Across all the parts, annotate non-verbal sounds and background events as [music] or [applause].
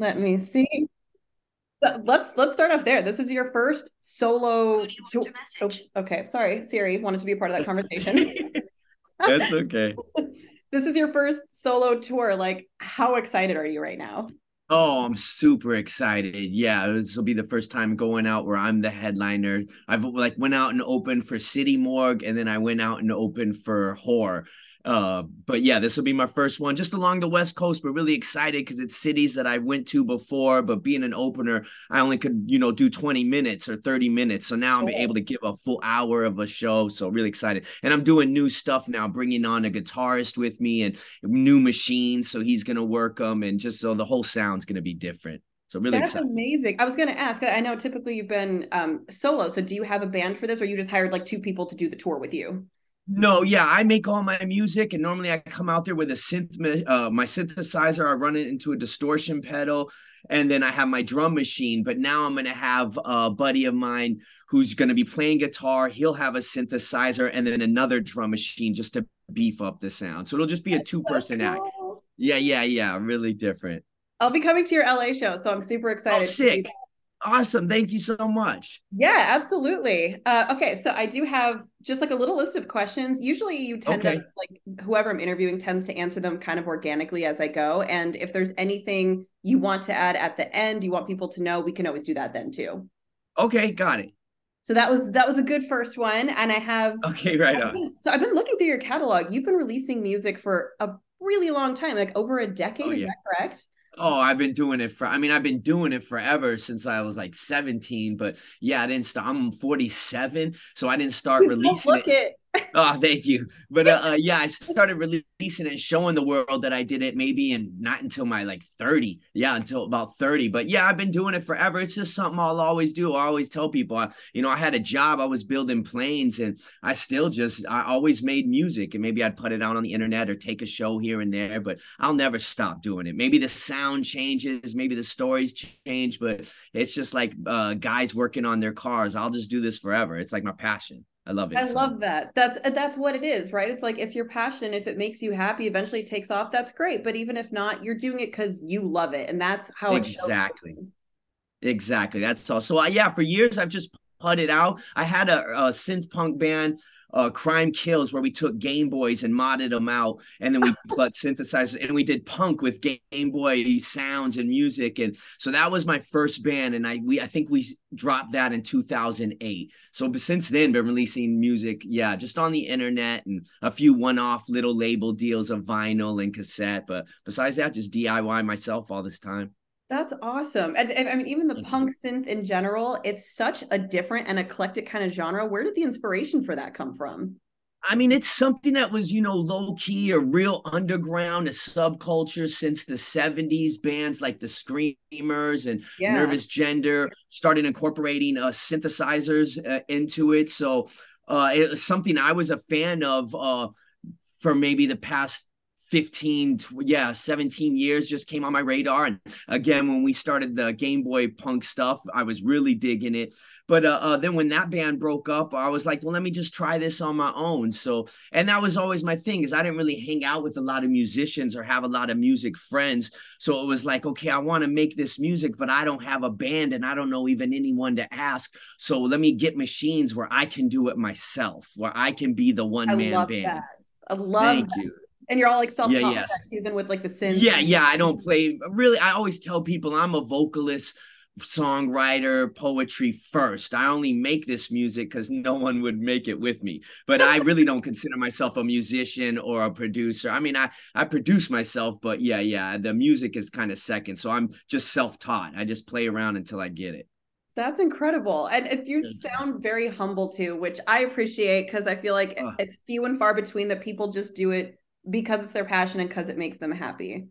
Let me see. Let's let's start off there. This is your first solo. Oh, to- Oops. Okay. Sorry, Siri wanted to be a part of that conversation. [laughs] That's okay. [laughs] this is your first solo tour. Like, how excited are you right now? Oh, I'm super excited. Yeah, this will be the first time going out where I'm the headliner. I've like went out and opened for City Morgue and then I went out and opened for Horror. Uh, but yeah, this will be my first one just along the West Coast, but really excited because it's cities that I went to before. But being an opener, I only could, you know, do 20 minutes or 30 minutes. So now I'm able to give a full hour of a show. So really excited. And I'm doing new stuff now, bringing on a guitarist with me and new machines. So he's going to work them. And just so the whole sound's going to be different. So really That's excited. amazing. I was going to ask, I know typically you've been um, solo. So do you have a band for this or you just hired like two people to do the tour with you? No, yeah, I make all my music, and normally I come out there with a synth, uh, my synthesizer. I run it into a distortion pedal, and then I have my drum machine. But now I'm gonna have a buddy of mine who's gonna be playing guitar. He'll have a synthesizer, and then another drum machine just to beef up the sound. So it'll just be a two person act. Yeah, yeah, yeah, really different. I'll be coming to your LA show, so I'm super excited. Oh, sick. Awesome. Thank you so much. Yeah, absolutely. Uh, okay, so I do have just like a little list of questions. Usually you tend okay. to like whoever I'm interviewing tends to answer them kind of organically as I go. And if there's anything you want to add at the end, you want people to know, we can always do that then too. Okay, got it. So that was that was a good first one. And I have Okay, right I've been, so I've been looking through your catalog. You've been releasing music for a really long time, like over a decade. Oh, is yeah. that correct? Oh, I've been doing it for, I mean, I've been doing it forever since I was like 17, but yeah, I didn't start, I'm 47. So I didn't start releasing it. it oh, thank you. But uh, uh, yeah, I started releasing it, showing the world that I did it maybe and not until my like 30. Yeah, until about 30. But yeah, I've been doing it forever. It's just something I'll always do. I always tell people, I, you know, I had a job, I was building planes and I still just, I always made music and maybe I'd put it out on the internet or take a show here and there, but I'll never stop doing it. Maybe the sound changes, maybe the stories change, but it's just like uh, guys working on their cars. I'll just do this forever. It's like my passion. I love it. I so. love that. That's that's what it is, right? It's like it's your passion. If it makes you happy, eventually it takes off. That's great. But even if not, you're doing it because you love it, and that's how exactly. Exactly. That's all. So uh, yeah, for years I've just put it out. I had a, a synth punk band uh, Crime Kills, where we took Game Boys and modded them out, and then we [laughs] put synthesizers, and we did punk with Game Boy sounds and music, and so that was my first band, and I we I think we dropped that in 2008. So since then, been releasing music, yeah, just on the internet and a few one-off little label deals of vinyl and cassette, but besides that, just DIY myself all this time. That's awesome. And, and, I mean, even the mm-hmm. punk synth in general, it's such a different and eclectic kind of genre. Where did the inspiration for that come from? I mean, it's something that was, you know, low key, a real underground, a subculture since the 70s. Bands like the Screamers and yeah. Nervous Gender started incorporating uh, synthesizers uh, into it. So uh, it was something I was a fan of uh, for maybe the past 15 yeah 17 years just came on my radar. And again when we started the game boy punk stuff i was really digging it. But uh, uh, then when that band broke up i was like well let me just try this on my own. So and that was always my thing is i didn't really hang out with a lot of musicians or have a lot of music friends. So it was like okay i want to make this music but i don't have a band and i don't know even anyone to ask. So let me get machines where i can do it myself where i can be the one man band. that. I love Thank that. you and you're all like self-taught yeah, yes. too, with like the synth. Yeah, yeah. I don't play really. I always tell people I'm a vocalist, songwriter, poetry first. I only make this music because no one would make it with me. But I really don't consider myself a musician or a producer. I mean, I I produce myself, but yeah, yeah. The music is kind of second. So I'm just self-taught. I just play around until I get it. That's incredible. And you sound very humble too, which I appreciate because I feel like uh, it's few and far between that people just do it because it's their passion and because it makes them happy.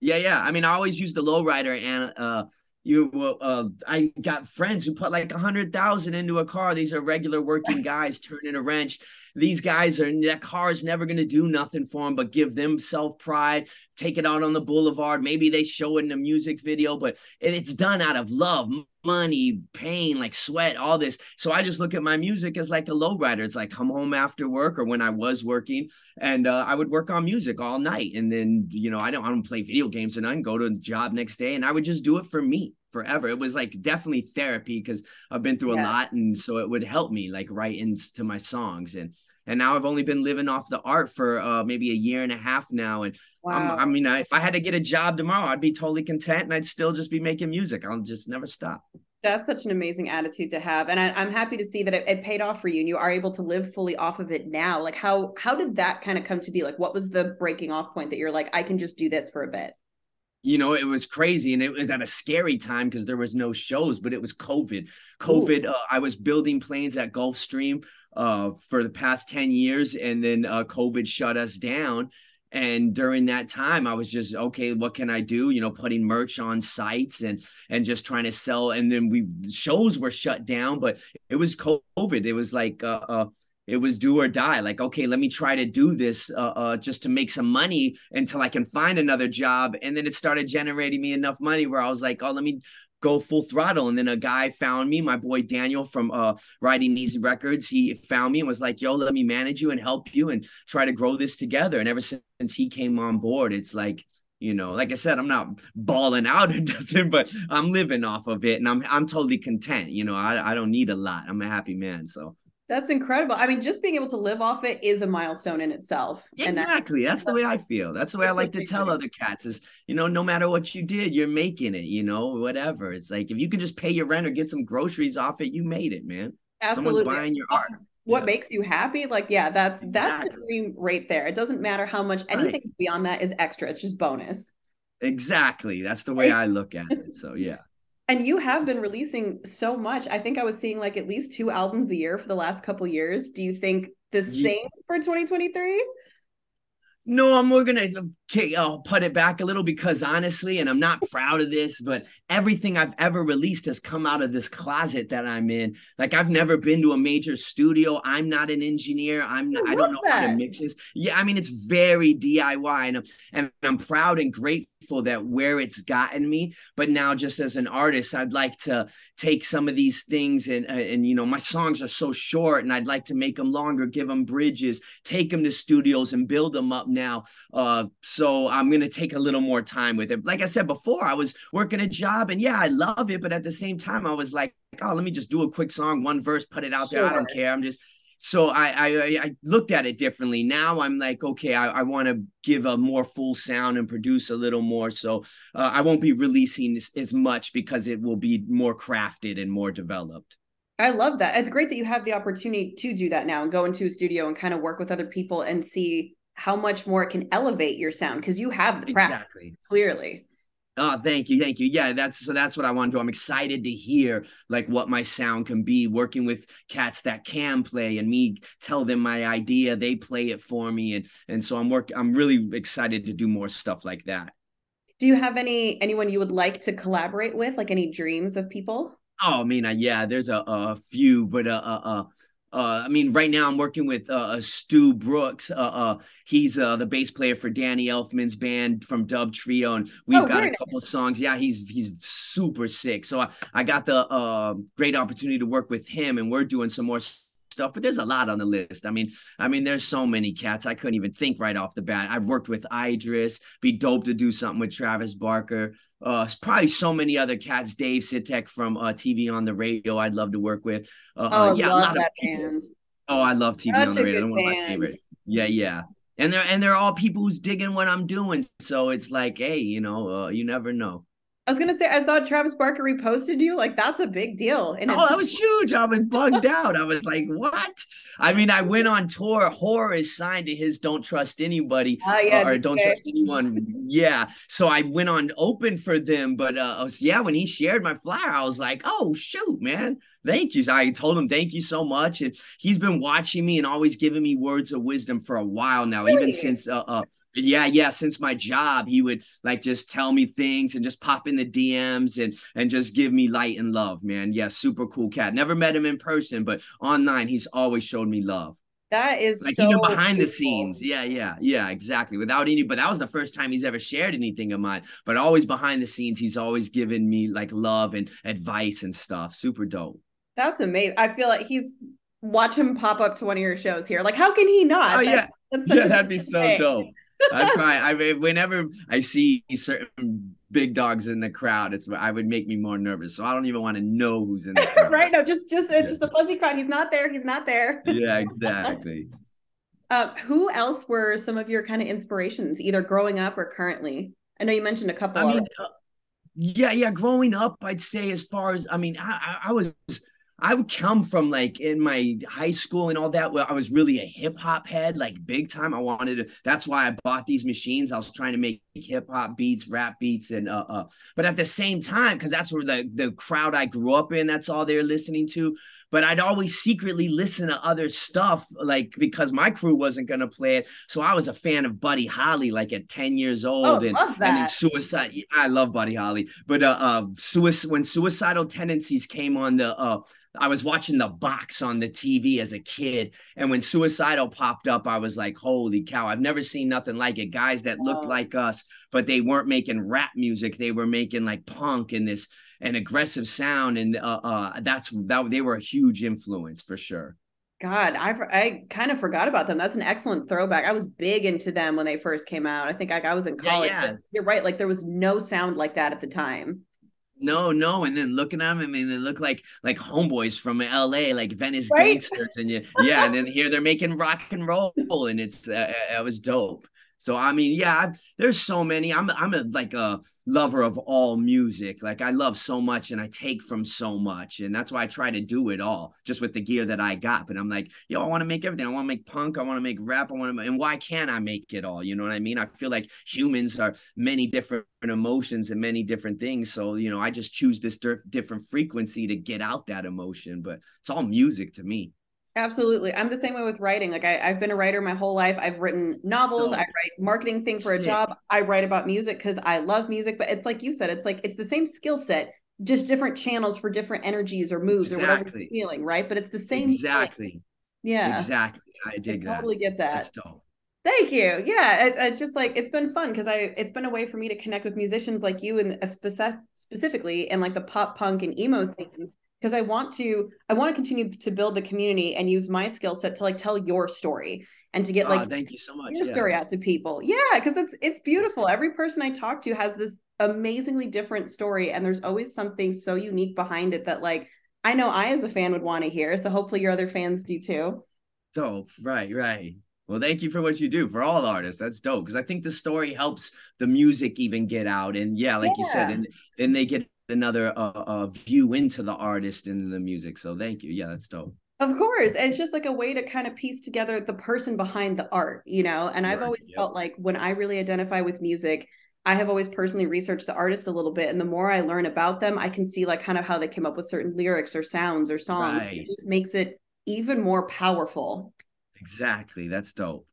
Yeah, yeah. I mean, I always use the lowrider, and uh, you, uh, I got friends who put like a hundred thousand into a car. These are regular working guys turning a wrench. These guys are that car is never going to do nothing for them but give them self pride take it out on the boulevard maybe they show it in a music video but it's done out of love money pain like sweat all this so i just look at my music as like a lowrider it's like come home after work or when i was working and uh, i would work on music all night and then you know i don't i don't play video games and i can go to the job next day and i would just do it for me forever. It was like definitely therapy because I've been through a yes. lot, and so it would help me like write into my songs. And and now I've only been living off the art for uh, maybe a year and a half now. And wow. i mean, if I had to get a job tomorrow, I'd be totally content, and I'd still just be making music. I'll just never stop. That's such an amazing attitude to have, and I, am happy to see that it, it paid off for you, and you are able to live fully off of it now. Like, how how did that kind of come to be? Like, what was the breaking off point that you're like, I can just do this for a bit? you know, it was crazy and it was at a scary time because there was no shows, but it was COVID. COVID, uh, I was building planes at Gulfstream uh, for the past 10 years and then uh, COVID shut us down. And during that time, I was just okay. What can I do? You know, putting merch on sites and and just trying to sell. And then we shows were shut down, but it was COVID. It was like uh, uh it was do or die like okay let me try to do this uh, uh, just to make some money until i can find another job and then it started generating me enough money where i was like oh let me go full throttle. And then a guy found me my boy daniel from uh RidingEasy records. He found me and was like yo let me manage you and help you and try to grow this together. And ever since he came on board it's like you know like i said i'm not balling out [laughs] or nothing but i'm living off of it and i'm i'm totally content. You know i, I don't need a lot. I'm a happy man. So that's incredible. I mean, just being able to live off it is a milestone in itself. Exactly. That's, that's the way I feel. That's the way I like to tell other cats is, you know, no matter what you did, you're making it, you know, whatever. It's like if you can just pay your rent or get some groceries off it, you made it, man. Absolutely. Someone's buying your art. What yeah. makes you happy? Like, yeah, that's exactly. that's the dream right there. It doesn't matter how much anything right. beyond that is extra. It's just bonus. Exactly. That's the way I look at it. So yeah. And you have been releasing so much. I think I was seeing like at least two albums a year for the last couple years. Do you think the yeah. same for 2023? No, I'm more gonna take, I'll uh, put it back a little because honestly, and I'm not proud of this, but everything I've ever released has come out of this closet that I'm in. Like I've never been to a major studio. I'm not an engineer. I'm not, I, I don't know that. how to mix this. Yeah, I mean it's very DIY, and I'm, and I'm proud and grateful that where it's gotten me. But now just as an artist i'd like to take some of these things and uh, and you know my songs are so short and i'd like to make them longer give them bridges take them to studios and build them up now. Uh, so i'm going to take a little more time with it. Like i said before i was working a job and yeah i love it but at the same time i was like oh let me just do a quick song one verse put it out there. I don't care. I'm just so I, I, I looked at it differently. Now I'm like, okay, I, I want to give a more full sound and produce a little more. So uh, I won't be releasing this, as much because it will be more crafted and more developed. I love that. It's great that you have the opportunity to do that now and go into a studio and kind of work with other people and see how much more it can elevate your sound because you have the practice exactly. clearly. Oh, thank you, thank you. Yeah, that's so that's what I want to do. I'm excited to hear like what my sound can be, working with cats that can play and me tell them my idea, they play it for me. And and so I'm work I'm really excited to do more stuff like that. Do you have any anyone you would like to collaborate with? Like any dreams of people? Oh, I mean, uh, yeah, there's a, a few, but uh, uh, uh uh, I mean, right now I'm working with uh, uh, Stu Brooks. Uh, uh, he's uh, the bass player for Danny Elfman's band from Dub Trio, and we've oh, got a couple songs. Yeah, he's he's super sick. So I, I got the great opportunity to work with him, and we're doing some more stuff. But there's a lot on the list. I mean, I mean, there's so many cats I couldn't even think right off the bat. I've worked with Idris. Be dope to do something with Travis Barker. Uh, probably so many other cats. Dave Sitek from uh, TV on the radio. I'd love to work with. Uh, uh oh, yeah, a lot that of band. Oh, I love TV Such on the radio. One of my favorites. Yeah, yeah. And they're and they're all people who's digging what I'm doing. So it's like, hey, you know, uh, you never know. I was gonna say I saw Travis Barker reposted you. Like that's a big deal. And oh, that was huge. I was bugged [laughs] out. I was like, what? I mean, I went on tour. Horror is signed to his "Don't Trust Anybody" uh, yeah, or "Don't Trust Anyone." Yeah. So I went on open for them. But uh, was, yeah, when he shared my flyer, I was like, oh shoot, man. Thank you. So I told him thank you so much, and he's been watching me and always giving me words of wisdom for a while now, really? even since uh, uh yeah yeah since my job he would like just tell me things and just pop in the dms and and just give me light and love man yeah super cool cat never met him in person but online he's always showed me love That is like so even behind beautiful. the scenes. Yeah, yeah, yeah, exactly. Without any, but that was the first time he's ever shared anything of mine. But always behind the scenes, he's always given me like love and advice and stuff. Super dope. That's amazing. I feel like he's watch him pop up to one of your shows here. Like, how can he not? Oh yeah, that's [laughs] yeah, that'd be so thing. dope. I try. I whenever I see certain big dogs in the crowd, it's I would make me more nervous. So I don't even want to know who's in the [laughs] crowd. right? No, just just it's yeah. just a fuzzy crowd. He's not there. He's not there. yeah, exactly. [laughs] Uh, who else were some of your kind of inspirations, either growing up or currently? I know you mentioned a couple. I mean, uh, yeah, yeah. Growing up, I'd say as far as I mean, I, I, I was I would come from like in my high school and all that where I was really a hip hop head, like big time. I wanted to, that's why I bought these machines. I was trying to make hip hop beats, rap beats, and uh, uh but at the same time, because that's where the the crowd I grew up in, that's all they're listening to. But I'd always secretly listen to other stuff, like because my crew wasn't gonna play it. So I was a fan of Buddy Holly, like at 10 years oh, old. Oh, and, love that. and then suicide. I love Buddy Holly. But uh, uh suicide when suicidal tendencies came on the uh I was watching the box on the TV as a kid. And when Suicidal popped up, I was like, holy cow, I've never seen nothing like it. Guys that looked oh. like us, but they weren't making rap music. They were making like punk and this an aggressive sound. And uh, uh, that's that they were a huge influence for sure. God, I I kind of forgot about them. That's an excellent throwback. I was big into them when they first came out. I think I, I was in college. Yeah, yeah. You're right. Like there was no sound like that at the time. No, no, and then looking at them, I mean, they look like like homeboys from LA, like Venice right? gangsters, and you, yeah, and then here they're making rock and roll, and it's uh, uh it was dope. So I mean, yeah, there's so many. I'm I'm a like a lover of all music. Like I love so much and I take from so much. And that's why I try to do it all just with the gear that I got. But I'm like, yo, I want to make everything. I want to make punk, I want to make rap, I want to and why can't I make it all? You know what I mean? I feel like humans are many different emotions and many different things. So, you know, I just choose this different frequency to get out that emotion, but it's all music to me. Absolutely. I'm the same way with writing. Like I, have been a writer my whole life. I've written novels. Oh. I write marketing thing for a job. I write about music because I love music. But it's like you said, it's like it's the same skill set, just different channels for different energies or moods exactly. or whatever you're feeling, right? But it's the same. Exactly. Thing. Yeah. Exactly. I dig I that. Totally get that. That's dope. Thank you. Yeah, it, it just like it's been fun because I it's been a way for me to connect with musicians like you and uh, speci- specifically in like the pop punk and emo scene because I want to I want to continue to build the community and use my skill set to like tell your story and to get ah, like oh, thank you so much your yeah. story out to people. Yeah, because it's it's beautiful. Every person I talk to has this amazingly different story and there's always something so unique behind it that like I know I as a fan would want to hear. So hopefully your other fans do too. Dope. Right, right. Well, thank you for what you do for all artists. That's dope because I think the story helps the music even get out. And yeah, like yeah. you said, and then they get another uh, uh, view into the artist and the music. So thank you. Yeah, that's dope. Of course. And it's just like a way to kind of piece together the person behind the art, you know? And I've always yep. felt like when I really identify with music, I have always personally researched the artist a little bit. And the more I learn about them, I can see like kind of how they came up with certain lyrics or sounds or songs. Right. It just makes it even more powerful. Exactly. That's dope.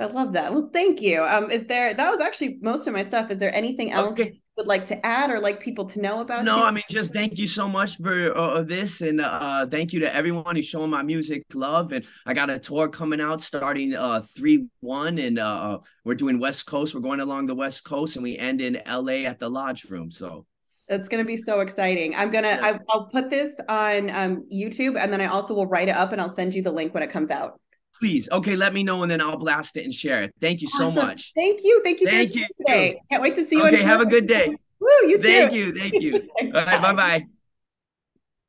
I love that. Well, thank you. Um, is there that was actually most of my stuff. Is there anything else okay would like to add or like people to know about no you? i mean just thank you so much for uh, this and uh, thank you to everyone who's showing my music love and i got a tour coming out starting uh 3-1 and uh, uh, we're doing west coast we're going along the west coast and we end in la at the lodge room so that's going to be so exciting. I'm going to, I'll put this on um, YouTube and then I also will write it up and I'll send you the link when it comes out. Please. Okay. Let me know and then I'll blast it and share it. Thank you awesome. so much. Thank you. Thank you. Thank you today. Can't wait to see you. Okay. Have a good day. Woo. You too. Thank you. Thank you. [laughs] All right. Bye bye.